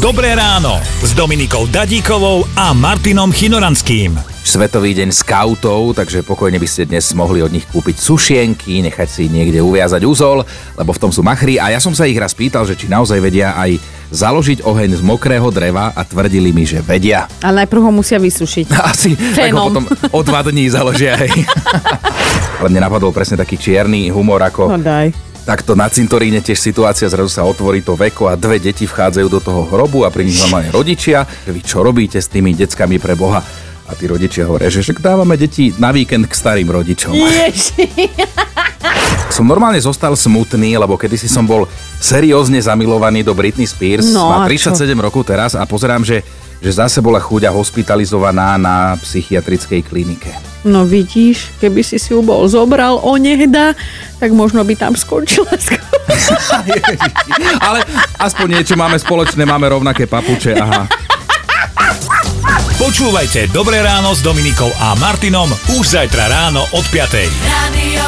Dobré ráno s Dominikou Dadíkovou a Martinom Chinoranským. Svetový deň skautov, takže pokojne by ste dnes mohli od nich kúpiť sušienky, nechať si niekde uviazať úzol, lebo v tom sú machry. A ja som sa ich raz pýtal, že či naozaj vedia aj založiť oheň z mokrého dreva a tvrdili mi, že vedia. Ale najprv ho musia vysušiť. Asi tak ho potom o dva dní založia. Hej. Ale mne napadol presne taký čierny humor, ako No daj. Takto na cintoríne tiež situácia, zrazu sa otvorí to veko a dve deti vchádzajú do toho hrobu a pri nich normálne rodičia. Vy čo robíte s tými deckami pre Boha? A tí rodičia hovoria, že však dávame deti na víkend k starým rodičom. Ježi. Som normálne zostal smutný, lebo kedysi som bol seriózne zamilovaný do Britney Spears. No, Má a čo? 37 rokov teraz a pozerám, že, že zase bola chuďa hospitalizovaná na psychiatrickej klinike. No vidíš, keby si si ju bol zobral onehda, tak možno by tam skončila. Ale aspoň niečo máme spoločné, máme rovnaké papuče. Aha. Počúvajte Dobré ráno s Dominikou a Martinom už zajtra ráno od 5. Radio.